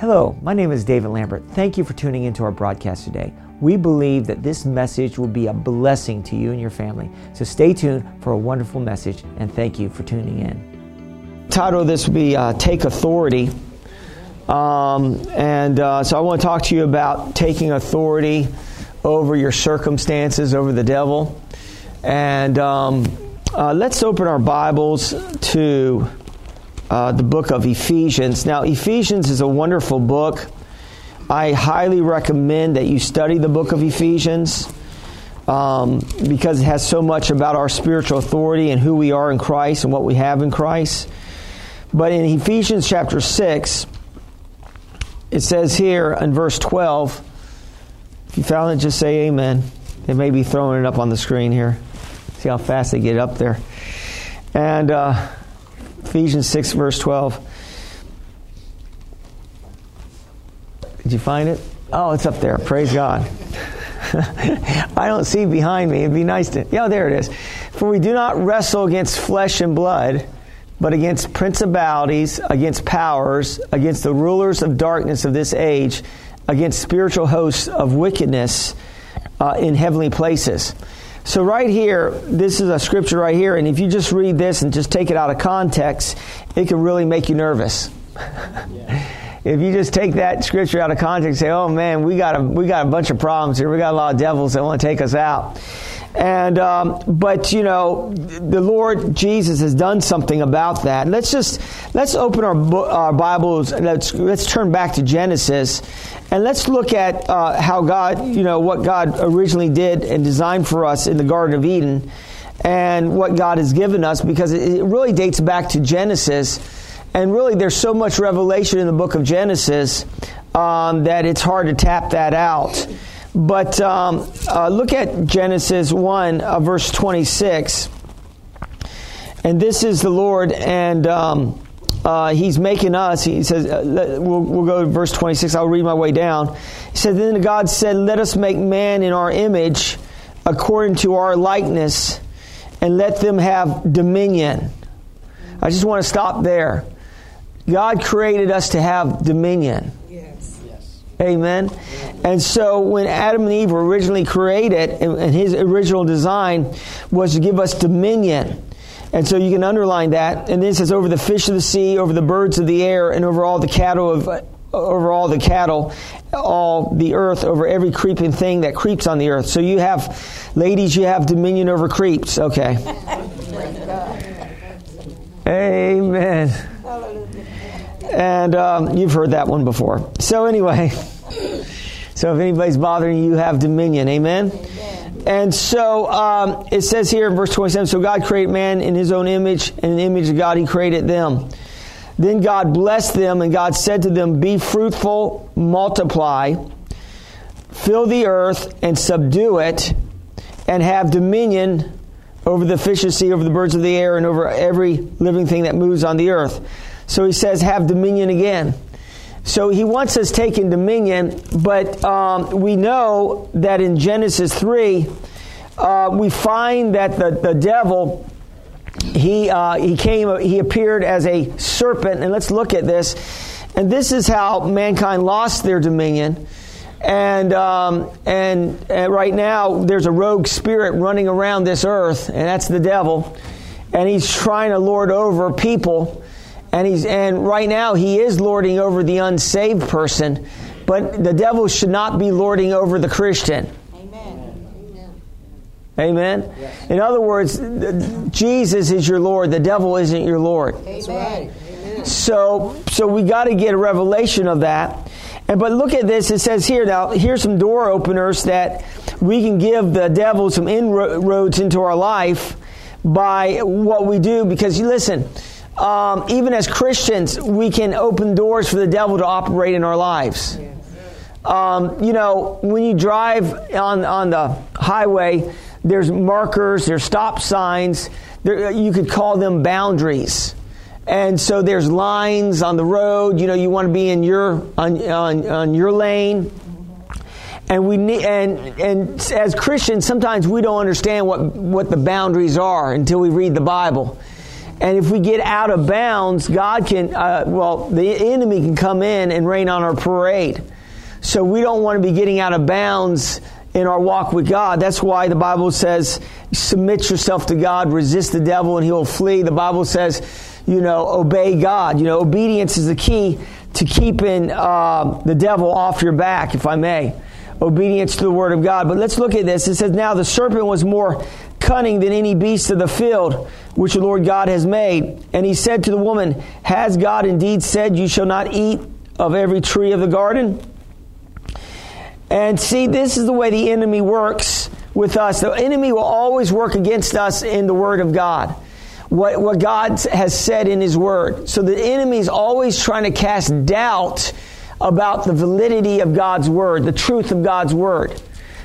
Hello, my name is David Lambert. Thank you for tuning into our broadcast today. We believe that this message will be a blessing to you and your family. So stay tuned for a wonderful message and thank you for tuning in. Title of this will be uh, Take Authority. Um, and uh, so I want to talk to you about taking authority over your circumstances, over the devil. And um, uh, let's open our Bibles to uh, the book of Ephesians. Now, Ephesians is a wonderful book. I highly recommend that you study the book of Ephesians um, because it has so much about our spiritual authority and who we are in Christ and what we have in Christ. But in Ephesians chapter 6, it says here in verse 12, if you found it, just say amen. They may be throwing it up on the screen here. See how fast they get up there. And uh, Ephesians 6, verse 12. Did you find it? Oh, it's up there. Praise God. I don't see behind me. It'd be nice to. Yeah, there it is. For we do not wrestle against flesh and blood, but against principalities, against powers, against the rulers of darkness of this age, against spiritual hosts of wickedness uh, in heavenly places. So, right here, this is a scripture right here, and if you just read this and just take it out of context, it can really make you nervous. if you just take that scripture out of context and say, oh man, we got, a, we got a bunch of problems here, we got a lot of devils that want to take us out. And um, but you know, the Lord Jesus has done something about that. Let's just let's open our, our Bibles. Let's let's turn back to Genesis, and let's look at uh, how God, you know, what God originally did and designed for us in the Garden of Eden, and what God has given us, because it really dates back to Genesis, and really there's so much revelation in the book of Genesis um, that it's hard to tap that out. But um, uh, look at Genesis 1, uh, verse 26. And this is the Lord, and um, uh, He's making us. He says, uh, we'll, we'll, go to verse 26. I'll read my way down. He said, Then God said, Let us make man in our image, according to our likeness, and let them have dominion. I just want to stop there. God created us to have dominion. Amen. And so when Adam and Eve were originally created, and his original design was to give us dominion. And so you can underline that. And then it says, over the fish of the sea, over the birds of the air, and over all the cattle of over all the cattle, all the earth, over every creeping thing that creeps on the earth. So you have, ladies, you have dominion over creeps. Okay. Amen. And um, you've heard that one before. So, anyway, so if anybody's bothering you, you have dominion. Amen? Amen. And so um, it says here in verse 27 So God created man in his own image, and in the image of God he created them. Then God blessed them, and God said to them, Be fruitful, multiply, fill the earth, and subdue it, and have dominion over the fish of the sea, over the birds of the air, and over every living thing that moves on the earth. So he says, have dominion again. So he wants us taking dominion, but um, we know that in Genesis 3, uh, we find that the, the devil, he, uh, he came, he appeared as a serpent. And let's look at this. And this is how mankind lost their dominion. And, um, and, and right now, there's a rogue spirit running around this earth, and that's the devil. And he's trying to lord over people. And he's and right now he is lording over the unsaved person, but the devil should not be lording over the Christian. Amen. Amen. Yes. In other words, Jesus is your Lord. The devil isn't your Lord. That's right. So, so we got to get a revelation of that. And but look at this. It says here now. Here's some door openers that we can give the devil some inroads into our life by what we do. Because you listen, um, even as Christians, we can open doors for the devil to operate in our lives. Um, you know, when you drive on, on the highway, there's markers, there's stop signs. There, you could call them boundaries. And so there's lines on the road. You know, you want to be in your on, on, on your lane. And we need, and and as Christians, sometimes we don't understand what what the boundaries are until we read the Bible. And if we get out of bounds, God can, uh, well, the enemy can come in and rain on our parade. So we don't want to be getting out of bounds in our walk with God. That's why the Bible says, submit yourself to God, resist the devil, and he will flee. The Bible says, you know, obey God. You know, obedience is the key to keeping uh, the devil off your back, if I may. Obedience to the word of God. But let's look at this. It says, Now the serpent was more cunning than any beast of the field which the Lord God has made. And he said to the woman, Has God indeed said, You shall not eat of every tree of the garden? And see, this is the way the enemy works with us. The enemy will always work against us in the Word of God. What, what God has said in His Word. So the enemy is always trying to cast doubt about the validity of God's Word, the truth of God's Word.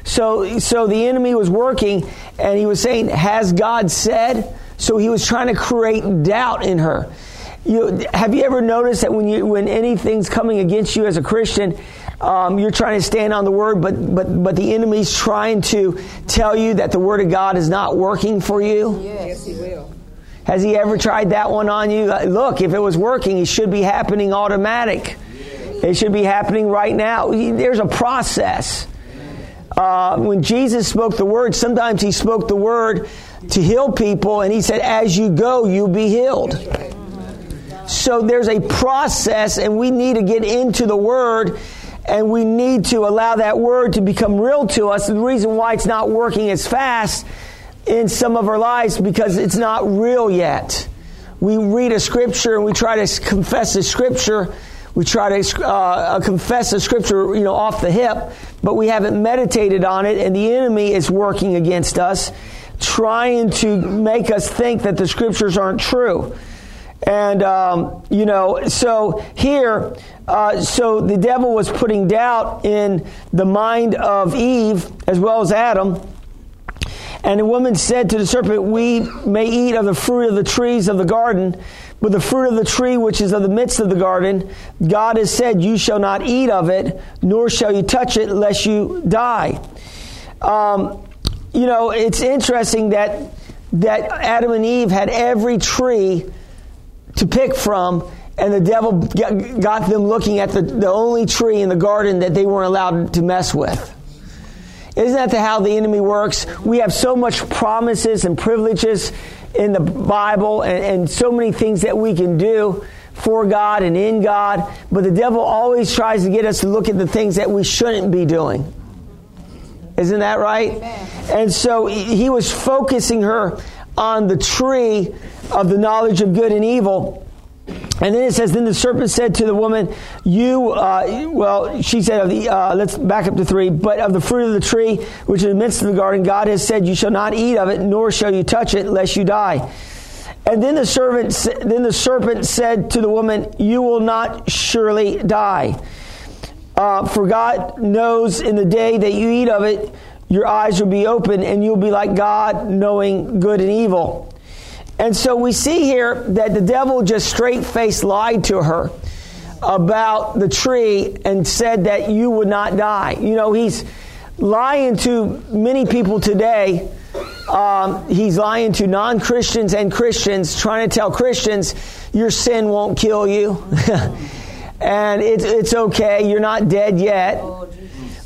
So, so the enemy was working and he was saying, Has God said? So he was trying to create doubt in her. You, have you ever noticed that when you when anything's coming against you as a Christian, um, you're trying to stand on the word, but but but the enemy's trying to tell you that the word of God is not working for you. Yes, he will. Has he ever tried that one on you? Uh, look, if it was working, it should be happening automatic. It should be happening right now. There's a process. Uh, when Jesus spoke the word, sometimes he spoke the word to heal people, and he said, As you go, you'll be healed. So there's a process, and we need to get into the word, and we need to allow that word to become real to us. The reason why it's not working as fast in some of our lives because it's not real yet. We read a scripture and we try to confess a scripture we try to uh, confess the scripture, you know, off the hip, but we haven't meditated on it, and the enemy is working against us, trying to make us think that the scriptures aren't true. And, um, you know, so here, uh, so the devil was putting doubt in the mind of Eve as well as Adam. And the woman said to the serpent, We may eat of the fruit of the trees of the garden. But the fruit of the tree which is of the midst of the garden, God has said, You shall not eat of it, nor shall you touch it, lest you die. Um, you know, it's interesting that that Adam and Eve had every tree to pick from, and the devil got them looking at the, the only tree in the garden that they weren't allowed to mess with. Isn't that the, how the enemy works? We have so much promises and privileges in the Bible and, and so many things that we can do for God and in God, but the devil always tries to get us to look at the things that we shouldn't be doing. Isn't that right? Amen. And so he was focusing her on the tree of the knowledge of good and evil and then it says, then the serpent said to the woman, "You, uh, well, she said of the. Uh, let's back up to three. But of the fruit of the tree which is in the midst of the garden, God has said, you shall not eat of it, nor shall you touch it, lest you die." And then the servant, then the serpent said to the woman, "You will not surely die, uh, for God knows in the day that you eat of it, your eyes will be open, and you'll be like God, knowing good and evil." And so we see here that the devil just straight faced lied to her about the tree and said that you would not die. You know, he's lying to many people today. Um, he's lying to non Christians and Christians, trying to tell Christians, your sin won't kill you. and it's, it's okay, you're not dead yet.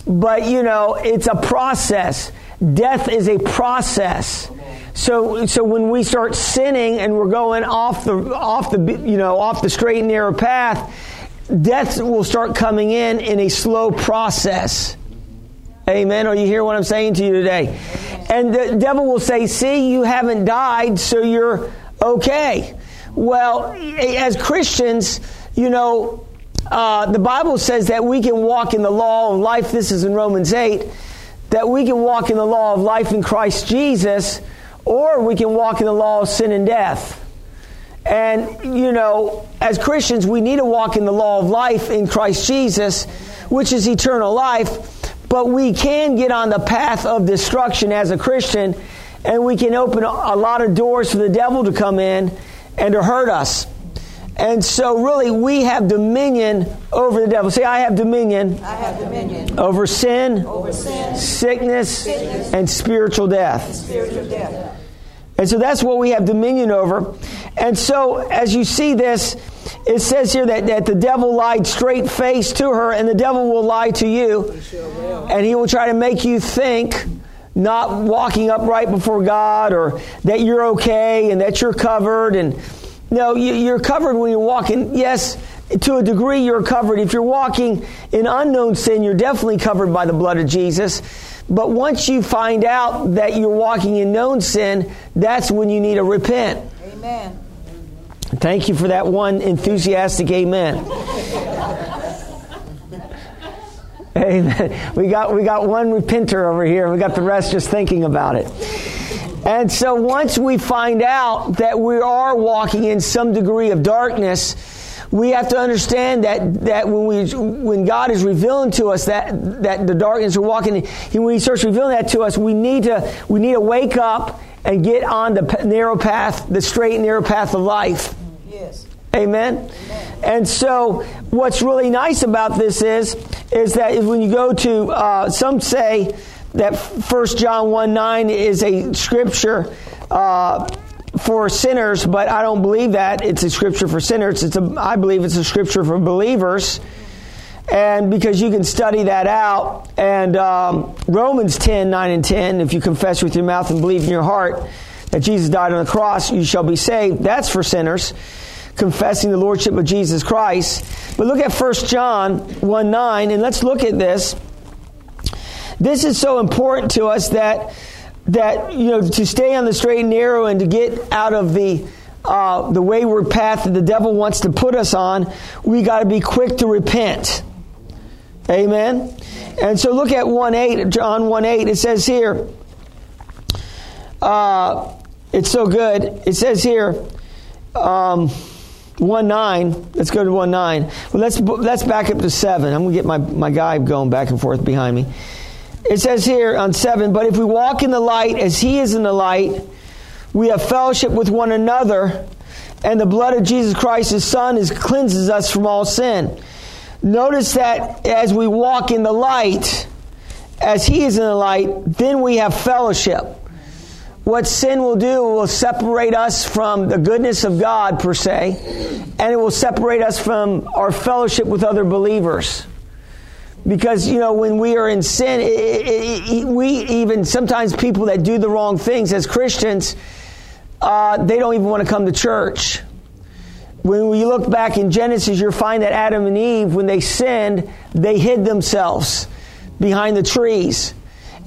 But, you know, it's a process. Death is a process. So, so when we start sinning and we're going off the, off the, you know, off the straight and narrow path, death will start coming in in a slow process. Amen. Are you hear what I'm saying to you today? And the devil will say, see, you haven't died, so you're okay. Well, as Christians, you know, uh, the Bible says that we can walk in the law of life. This is in Romans 8. That we can walk in the law of life in Christ Jesus or we can walk in the law of sin and death. And, you know, as Christians, we need to walk in the law of life in Christ Jesus, which is eternal life. But we can get on the path of destruction as a Christian, and we can open a lot of doors for the devil to come in and to hurt us. And so, really, we have dominion over the devil. Say, I have dominion. I have dominion over sin, over sin sickness, sickness, and spiritual death. And spiritual death. And so that's what we have dominion over. And so, as you see this, it says here that, that the devil lied straight face to her, and the devil will lie to you. And he will try to make you think not walking upright before God or that you're okay and that you're covered. And no, you're covered when you're walking. Yes, to a degree you're covered. If you're walking in unknown sin, you're definitely covered by the blood of Jesus. But once you find out that you're walking in known sin, that's when you need to repent. Amen. Thank you for that one enthusiastic amen. amen. We got we got one repenter over here. We got the rest just thinking about it. And so once we find out that we are walking in some degree of darkness, we have to understand that, that when, we, when God is revealing to us that, that the darkness we're walking in, when He starts revealing that to us, we need to, we need to wake up and get on the narrow path, the straight and narrow path of life. Yes. Amen? Amen. And so, what's really nice about this is, is that when you go to, uh, some say that 1 John 1 9 is a scripture uh, for sinners, but I don't believe that it's a scripture for sinners. It's a, I believe it's a scripture for believers. And because you can study that out, and um, Romans 10 9 and 10, if you confess with your mouth and believe in your heart that Jesus died on the cross, you shall be saved. That's for sinners, confessing the Lordship of Jesus Christ. But look at 1 John 1 9, and let's look at this. This is so important to us that that you know to stay on the straight and narrow and to get out of the uh, the wayward path that the devil wants to put us on, we got to be quick to repent. Amen. And so look at one eight, John one eight. It says here. Uh, it's so good. It says here. Um, 1 9. Let's go to 1 9. Well, let's, let's back up to 7. I'm to get my, my guy going back and forth behind me. It says here on 7 But if we walk in the light as he is in the light, we have fellowship with one another, and the blood of Jesus Christ, his Son, is, cleanses us from all sin. Notice that as we walk in the light, as he is in the light, then we have fellowship. What sin will do will separate us from the goodness of God, per se, and it will separate us from our fellowship with other believers because you know when we are in sin it, it, it, we even sometimes people that do the wrong things as christians uh, they don't even want to come to church. When we look back in genesis you'll find that adam and eve when they sinned they hid themselves behind the trees.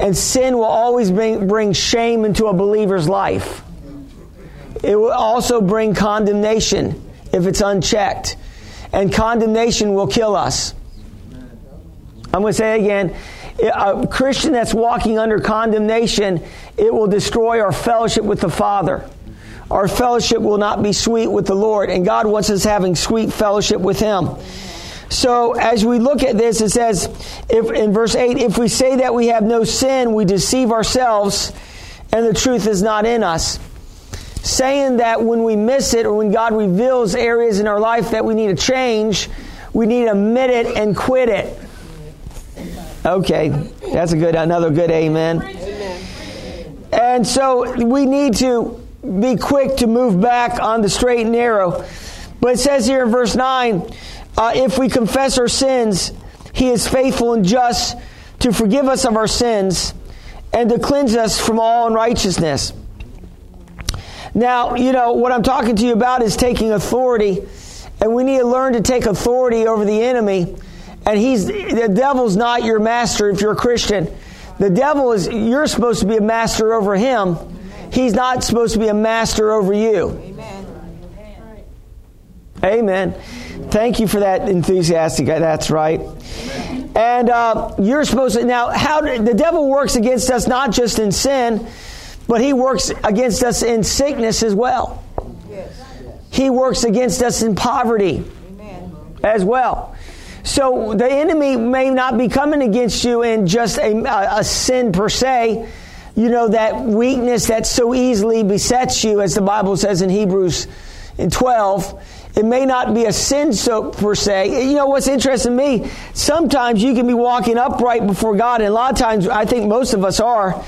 And sin will always bring, bring shame into a believer's life. It will also bring condemnation if it's unchecked. And condemnation will kill us I'm going to say again. A Christian that's walking under condemnation, it will destroy our fellowship with the Father. Our fellowship will not be sweet with the Lord, and God wants us having sweet fellowship with Him. So, as we look at this, it says if, in verse 8 if we say that we have no sin, we deceive ourselves, and the truth is not in us. Saying that when we miss it or when God reveals areas in our life that we need to change, we need to admit it and quit it. Okay, that's a good, another good amen. amen. And so we need to be quick to move back on the straight and narrow. But it says here in verse 9 uh, if we confess our sins, he is faithful and just to forgive us of our sins and to cleanse us from all unrighteousness. Now, you know, what I'm talking to you about is taking authority, and we need to learn to take authority over the enemy and he's the devil's not your master if you're a Christian. The devil is you're supposed to be a master over him. He's not supposed to be a master over you. Amen. Amen. Thank you for that enthusiastic. That's right. And uh, you're supposed to now. How the devil works against us not just in sin, but he works against us in sickness as well. He works against us in poverty as well. So the enemy may not be coming against you in just a, a, sin per se. You know, that weakness that so easily besets you, as the Bible says in Hebrews in 12. It may not be a sin so per se. You know what's interesting to me? Sometimes you can be walking upright before God, and a lot of times I think most of us are.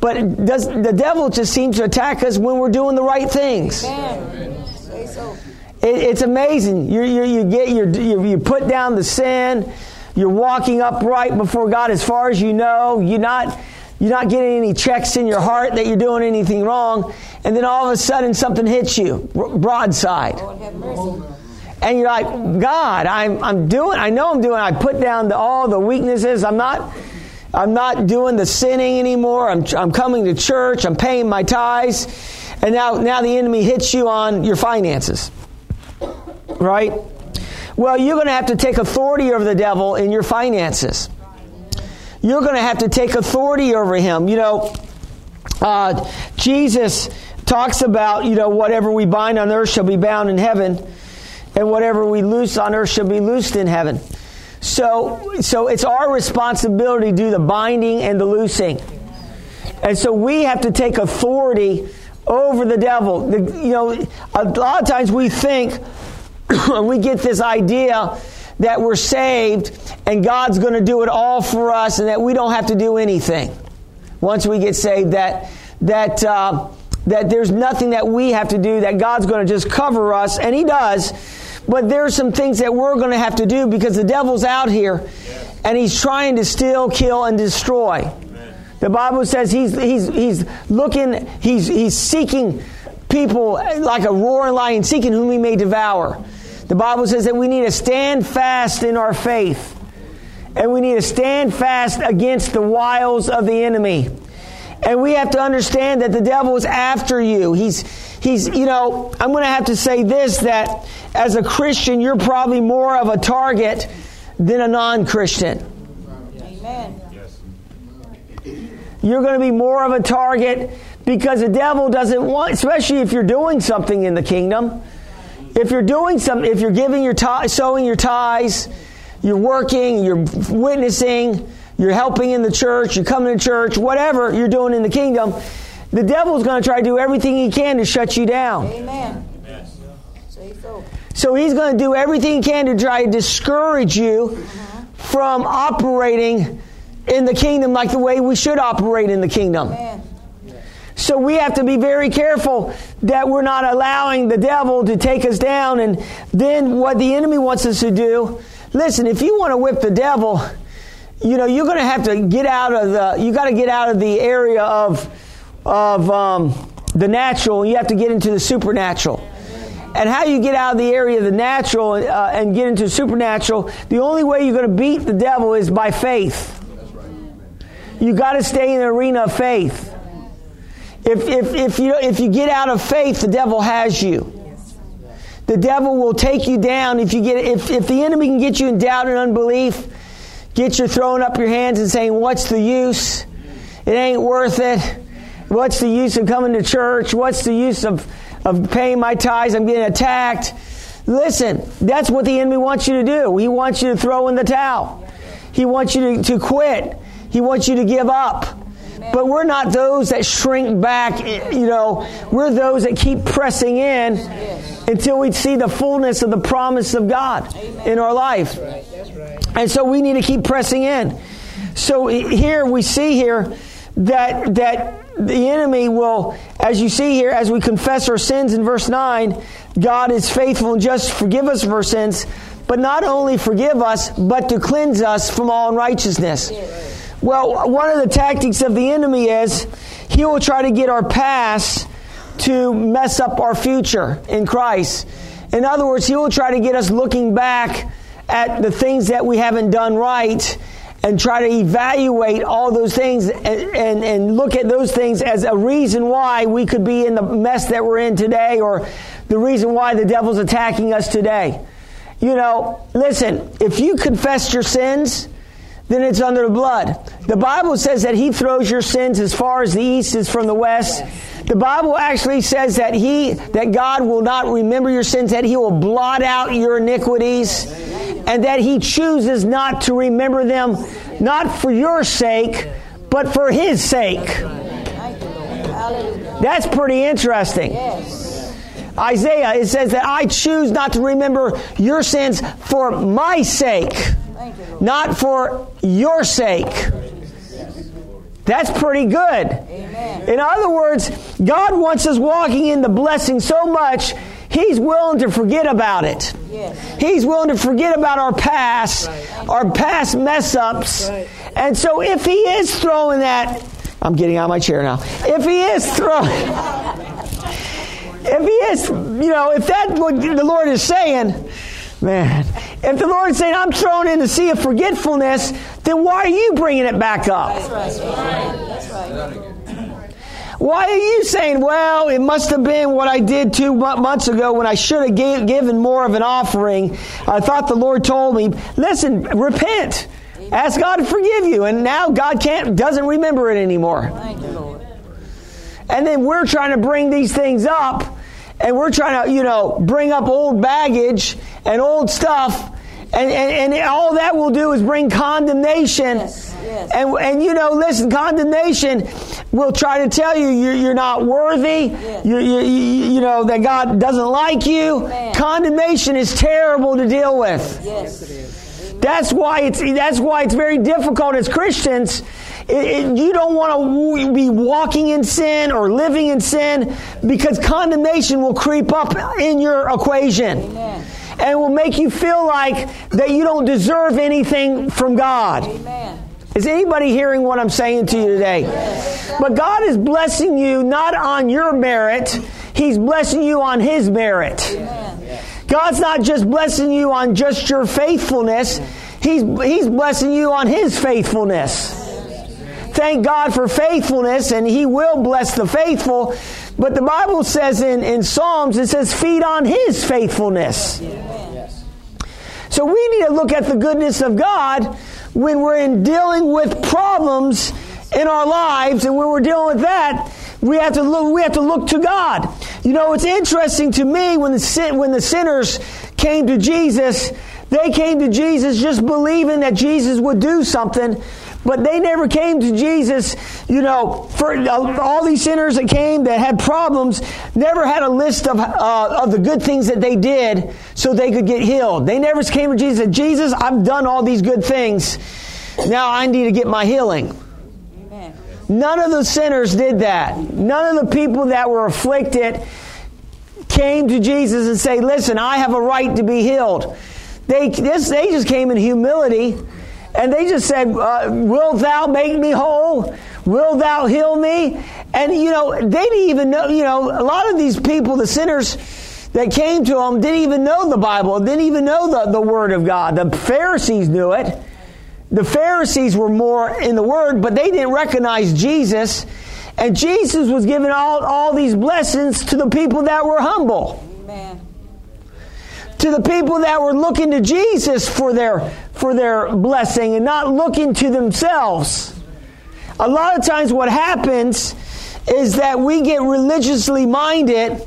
But does the devil just seems to attack us when we're doing the right things? Amen. so. It, it's amazing. You, you, you get your, you, you put down the sin. You're walking upright before God as far as you know. You're not, you're not getting any checks in your heart that you're doing anything wrong. And then all of a sudden something hits you, broadside. Lord have mercy. And you're like, God, I'm, I'm doing, I know I'm doing, I put down the, all the weaknesses. I'm not, I'm not doing the sinning anymore. I'm, I'm coming to church. I'm paying my tithes. And now, now the enemy hits you on your finances. Right? Well, you're going to have to take authority over the devil in your finances. You're going to have to take authority over him. You know, uh, Jesus talks about, you know, whatever we bind on earth shall be bound in heaven, and whatever we loose on earth shall be loosed in heaven. So, so it's our responsibility to do the binding and the loosing. And so we have to take authority over the devil. The, you know, a lot of times we think we get this idea that we're saved and God's going to do it all for us and that we don't have to do anything once we get saved. That that uh, that there's nothing that we have to do. That God's going to just cover us, and He does. But there are some things that we're going to have to do because the devil's out here, and he's trying to steal, kill, and destroy. The Bible says he's he's he's looking, he's he's seeking people like a roaring lion, seeking whom he may devour. The Bible says that we need to stand fast in our faith. And we need to stand fast against the wiles of the enemy. And we have to understand that the devil is after you. He's, he's, you know, I'm going to have to say this that as a Christian, you're probably more of a target than a non Christian. Amen. You're going to be more of a target because the devil doesn't want, especially if you're doing something in the kingdom. If you're doing something, if you're giving your tithe, sowing your tithes, you're working, you're witnessing, you're helping in the church, you're coming to church, whatever you're doing in the kingdom, the devil's going to try to do everything he can to shut you down. Amen. So he's going to do everything he can to try to discourage you from operating in the kingdom like the way we should operate in the kingdom. Amen. So we have to be very careful that we're not allowing the devil to take us down. And then what the enemy wants us to do, listen, if you want to whip the devil, you know, you're going to have to get out of the, you got to get out of the area of, of um, the natural. You have to get into the supernatural. And how you get out of the area of the natural uh, and get into the supernatural, the only way you're going to beat the devil is by faith. You got to stay in the arena of faith. If, if, if, you, if you get out of faith, the devil has you. The devil will take you down if you get if, if the enemy can get you in doubt and unbelief, get you throwing up your hands and saying, What's the use? It ain't worth it. What's the use of coming to church? What's the use of, of paying my tithes? I'm getting attacked. Listen, that's what the enemy wants you to do. He wants you to throw in the towel. He wants you to, to quit. He wants you to give up. But we're not those that shrink back, you know, we're those that keep pressing in until we see the fullness of the promise of God in our life. And so we need to keep pressing in. So here we see here that that the enemy will, as you see here, as we confess our sins in verse 9, God is faithful and just to forgive us of our sins, but not only forgive us, but to cleanse us from all unrighteousness. Well, one of the tactics of the enemy is he will try to get our past to mess up our future in Christ. In other words, he will try to get us looking back at the things that we haven't done right and try to evaluate all those things and, and, and, look at those things as a reason why we could be in the mess that we're in today or the reason why the devil's attacking us today. You know, listen, if you confess your sins, then it's under the blood. The Bible says that He throws your sins as far as the east is from the west. The Bible actually says that He, that God will not remember your sins, that He will blot out your iniquities, and that He chooses not to remember them, not for your sake, but for His sake. That's pretty interesting. Isaiah, it says that I choose not to remember your sins for my sake not for your sake. That's pretty good. In other words, God wants us walking in the blessing so much, He's willing to forget about it. Yes. He's willing to forget about our past, our past mess ups. And so if he is throwing that, I'm getting out of my chair now. If he is throwing, if he is, you know, if that's what the Lord is saying, man, if the Lord's saying, I'm thrown in the sea of forgetfulness, then why are you bringing it back up? That's right. Amen. That's right. Why are you saying, well, it must have been what I did two months ago when I should have gave, given more of an offering? I thought the Lord told me, listen, repent. Ask God to forgive you. And now God can't, doesn't remember it anymore. Thank you, Lord. And then we're trying to bring these things up, and we're trying to, you know, bring up old baggage and old stuff, and, and, and all that will do is bring condemnation. Yes, yes. And, and you know, listen, condemnation will try to tell you you're, you're not worthy, Yes. you, you, you, you know, that God doesn't like you. Amen. Condemnation is terrible to deal with. Yes. That's why it's that's why it's very difficult as Christians. It, it- you don't want to be walking in sin or living in sin because condemnation will creep up in your equation. Amen. And will make you feel like that you don't deserve anything from God. Amen. Is anybody hearing what I'm saying to you today? But God is blessing you not on your merit, He's blessing you on His merit. Amen. God's not just blessing you on just your faithfulness, He's, he's blessing you on His faithfulness. Thank God for faithfulness, and He will bless the faithful. But the Bible says in, in Psalms, it says, feed on His faithfulness. So we need to look at the goodness of God when we're in dealing with problems in our lives, and when we're dealing with that, we have to look. We have to look to God. You know, it's interesting to me when the sin, when the sinners came to Jesus, they came to Jesus just believing that Jesus would do something. But they never came to Jesus, you know, for all these sinners that came that had problems, never had a list of, uh, of the good things that they did so they could get healed. They never came to Jesus and said, Jesus, I've done all these good things. Now I need to get my healing. None of the sinners did that. None of the people that were afflicted came to Jesus and say, "Listen, I have a right to be healed." They this, they just came in humility, and they just said, uh, "Will Thou make me whole? Will Thou heal me?" And you know, they didn't even know. You know, a lot of these people, the sinners that came to them, didn't even know the Bible, didn't even know the, the Word of God. The Pharisees knew it. The Pharisees were more in the Word, but they didn't recognize Jesus. And Jesus was giving all, all these blessings to the people that were humble, Amen. to the people that were looking to Jesus for their, for their blessing and not looking to themselves. A lot of times, what happens is that we get religiously minded,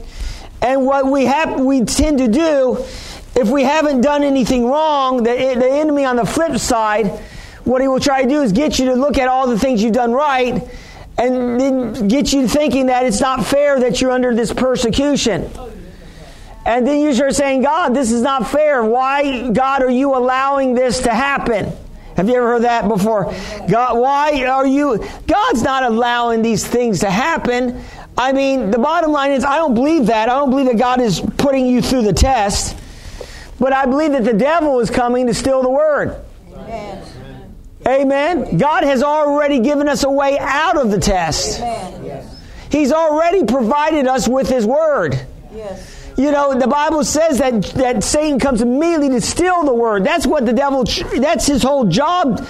and what we, have, we tend to do, if we haven't done anything wrong, the, the enemy on the flip side, what he will try to do is get you to look at all the things you've done right and then get you thinking that it's not fair that you're under this persecution. And then you start saying, God, this is not fair. Why, God, are you allowing this to happen? Have you ever heard that before? God, why are you? God's not allowing these things to happen. I mean, the bottom line is, I don't believe that. I don't believe that God is putting you through the test. But I believe that the devil is coming to steal the word. Amen. Amen. God has already given us a way out of the test. Amen. He's already provided us with His word. Yes. You know, the Bible says that, that Satan comes immediately to steal the word. That's what the devil, that's his whole job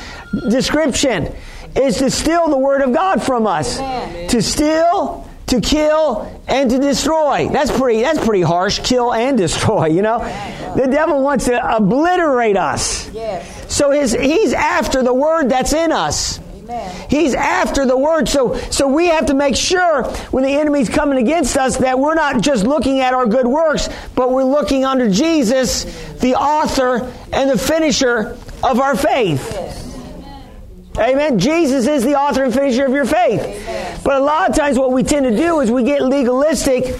description, is to steal the word of God from us. Amen. To steal, to kill, and to destroy. That's pretty, that's pretty harsh, kill and destroy, you know? The devil wants to obliterate us. Yes. So his, he's after the word that's in us. Amen. He's after the word. So, so we have to make sure when the enemy's coming against us that we're not just looking at our good works, but we're looking under Jesus, the author and the finisher of our faith. Yes. Amen. Jesus is the author and finisher of your faith. But a lot of times what we tend to do is we get legalistic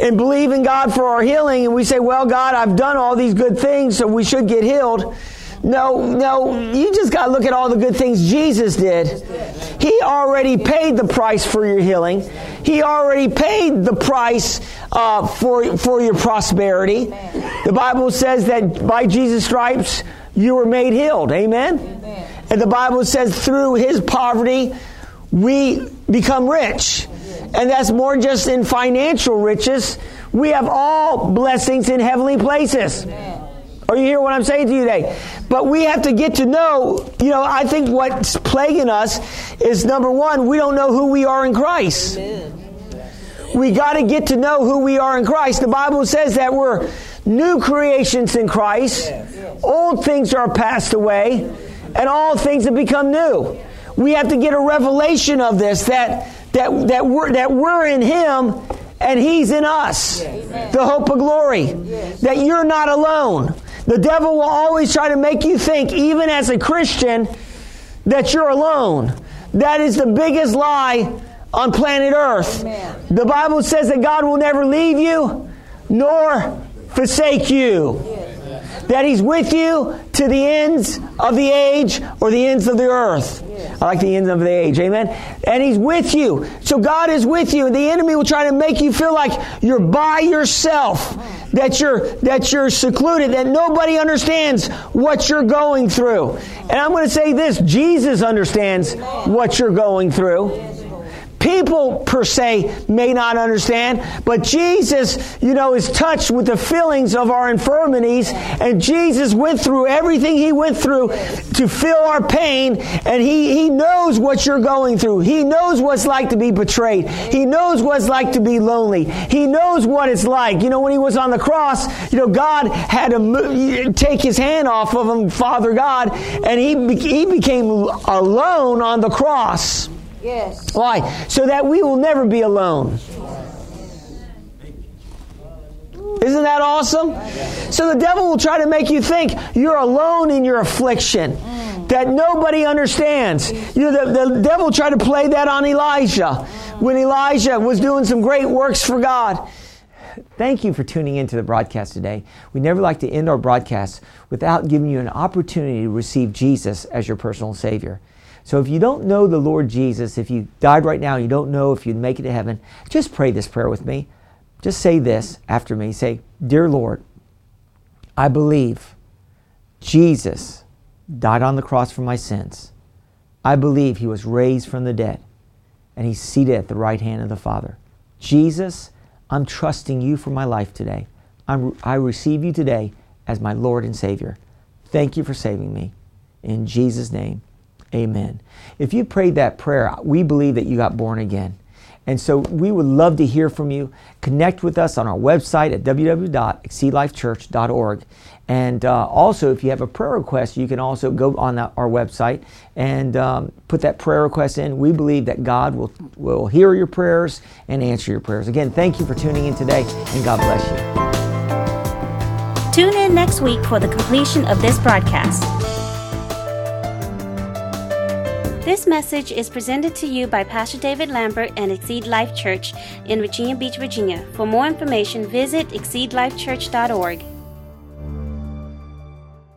and believe in God for our healing and we say, well, God, I've done all these good things, so we should get healed. No, no, you just got to look at all the good things Jesus did. He already paid the price for your healing. He already paid the price uh, for, for your prosperity. The Bible says that by Jesus' stripes, you were made healed. Amen? And the Bible says through his poverty, we become rich. And that's more just in financial riches. We have all blessings in heavenly places. Are you hear what I'm saying to you today? But we have to get to know, you know, I think what's plaguing us is number one, we don't know who we are in Christ. We got to get to know who we are in Christ. The Bible says that we're new creations in Christ. Old things are passed away, and all things have become new. We have to get a revelation of this that that that we're that we're in Him and He's in us. The hope of glory. That you're not alone. The devil will always try to make you think, even as a Christian, that you're alone. That is the biggest lie on planet Earth. Amen. The Bible says that God will never leave you nor forsake you. That He's with you to the ends of the age or the ends of the earth. I like the ends of the age, amen? And He's with you. So God is with you. And the enemy will try to make you feel like you're by yourself, that you're, that you're secluded, that nobody understands what you're going through. And I'm going to say this Jesus understands what you're going through people per se may not understand, but Jesus, you know, is touched with the feelings of our infirmities, and Jesus went through everything he went through to feel our pain, and he, he knows what you're going through. He knows what's like to be betrayed. He knows what it's like to be lonely. He knows what it's like. You know, when he was on the cross, you know, God had to mo- take his hand off of him, Father God, and he, he became alone on the cross. Yes. Why? So that we will never be alone. Isn't that awesome? So the devil will try to make you think you're alone in your affliction, that nobody understands. You know, the, the devil tried to play that on Elijah when Elijah was doing some great works for God. Thank you for tuning into the broadcast today. We never like to end our broadcasts without giving you an opportunity to receive Jesus as your personal Savior. So if you don't know the Lord Jesus, if you died right now, you don't know if you'd make it to heaven, just pray this prayer with me. Just say this after me. Say, Dear Lord, I believe Jesus died on the cross for my sins. I believe he was raised from the dead and he's seated at the right hand of the Father. Jesus, I'm trusting you for my life today. I'm, I receive you today as my Lord and Savior. Thank you for saving me. In Jesus' name, amen. If you prayed that prayer, we believe that you got born again. And so we would love to hear from you. Connect with us on our website at www.exceedlifechurch.org. And uh, also, if you have a prayer request, you can also go on our website and um, put that prayer request in. We believe that God will, will hear your prayers and answer your prayers. Again, thank you for tuning in today, and God bless you. Tune in next week for the completion of this broadcast. This message is presented to you by Pastor David Lambert and Exceed Life Church in Virginia Beach, Virginia. For more information, visit exceedlifechurch.org.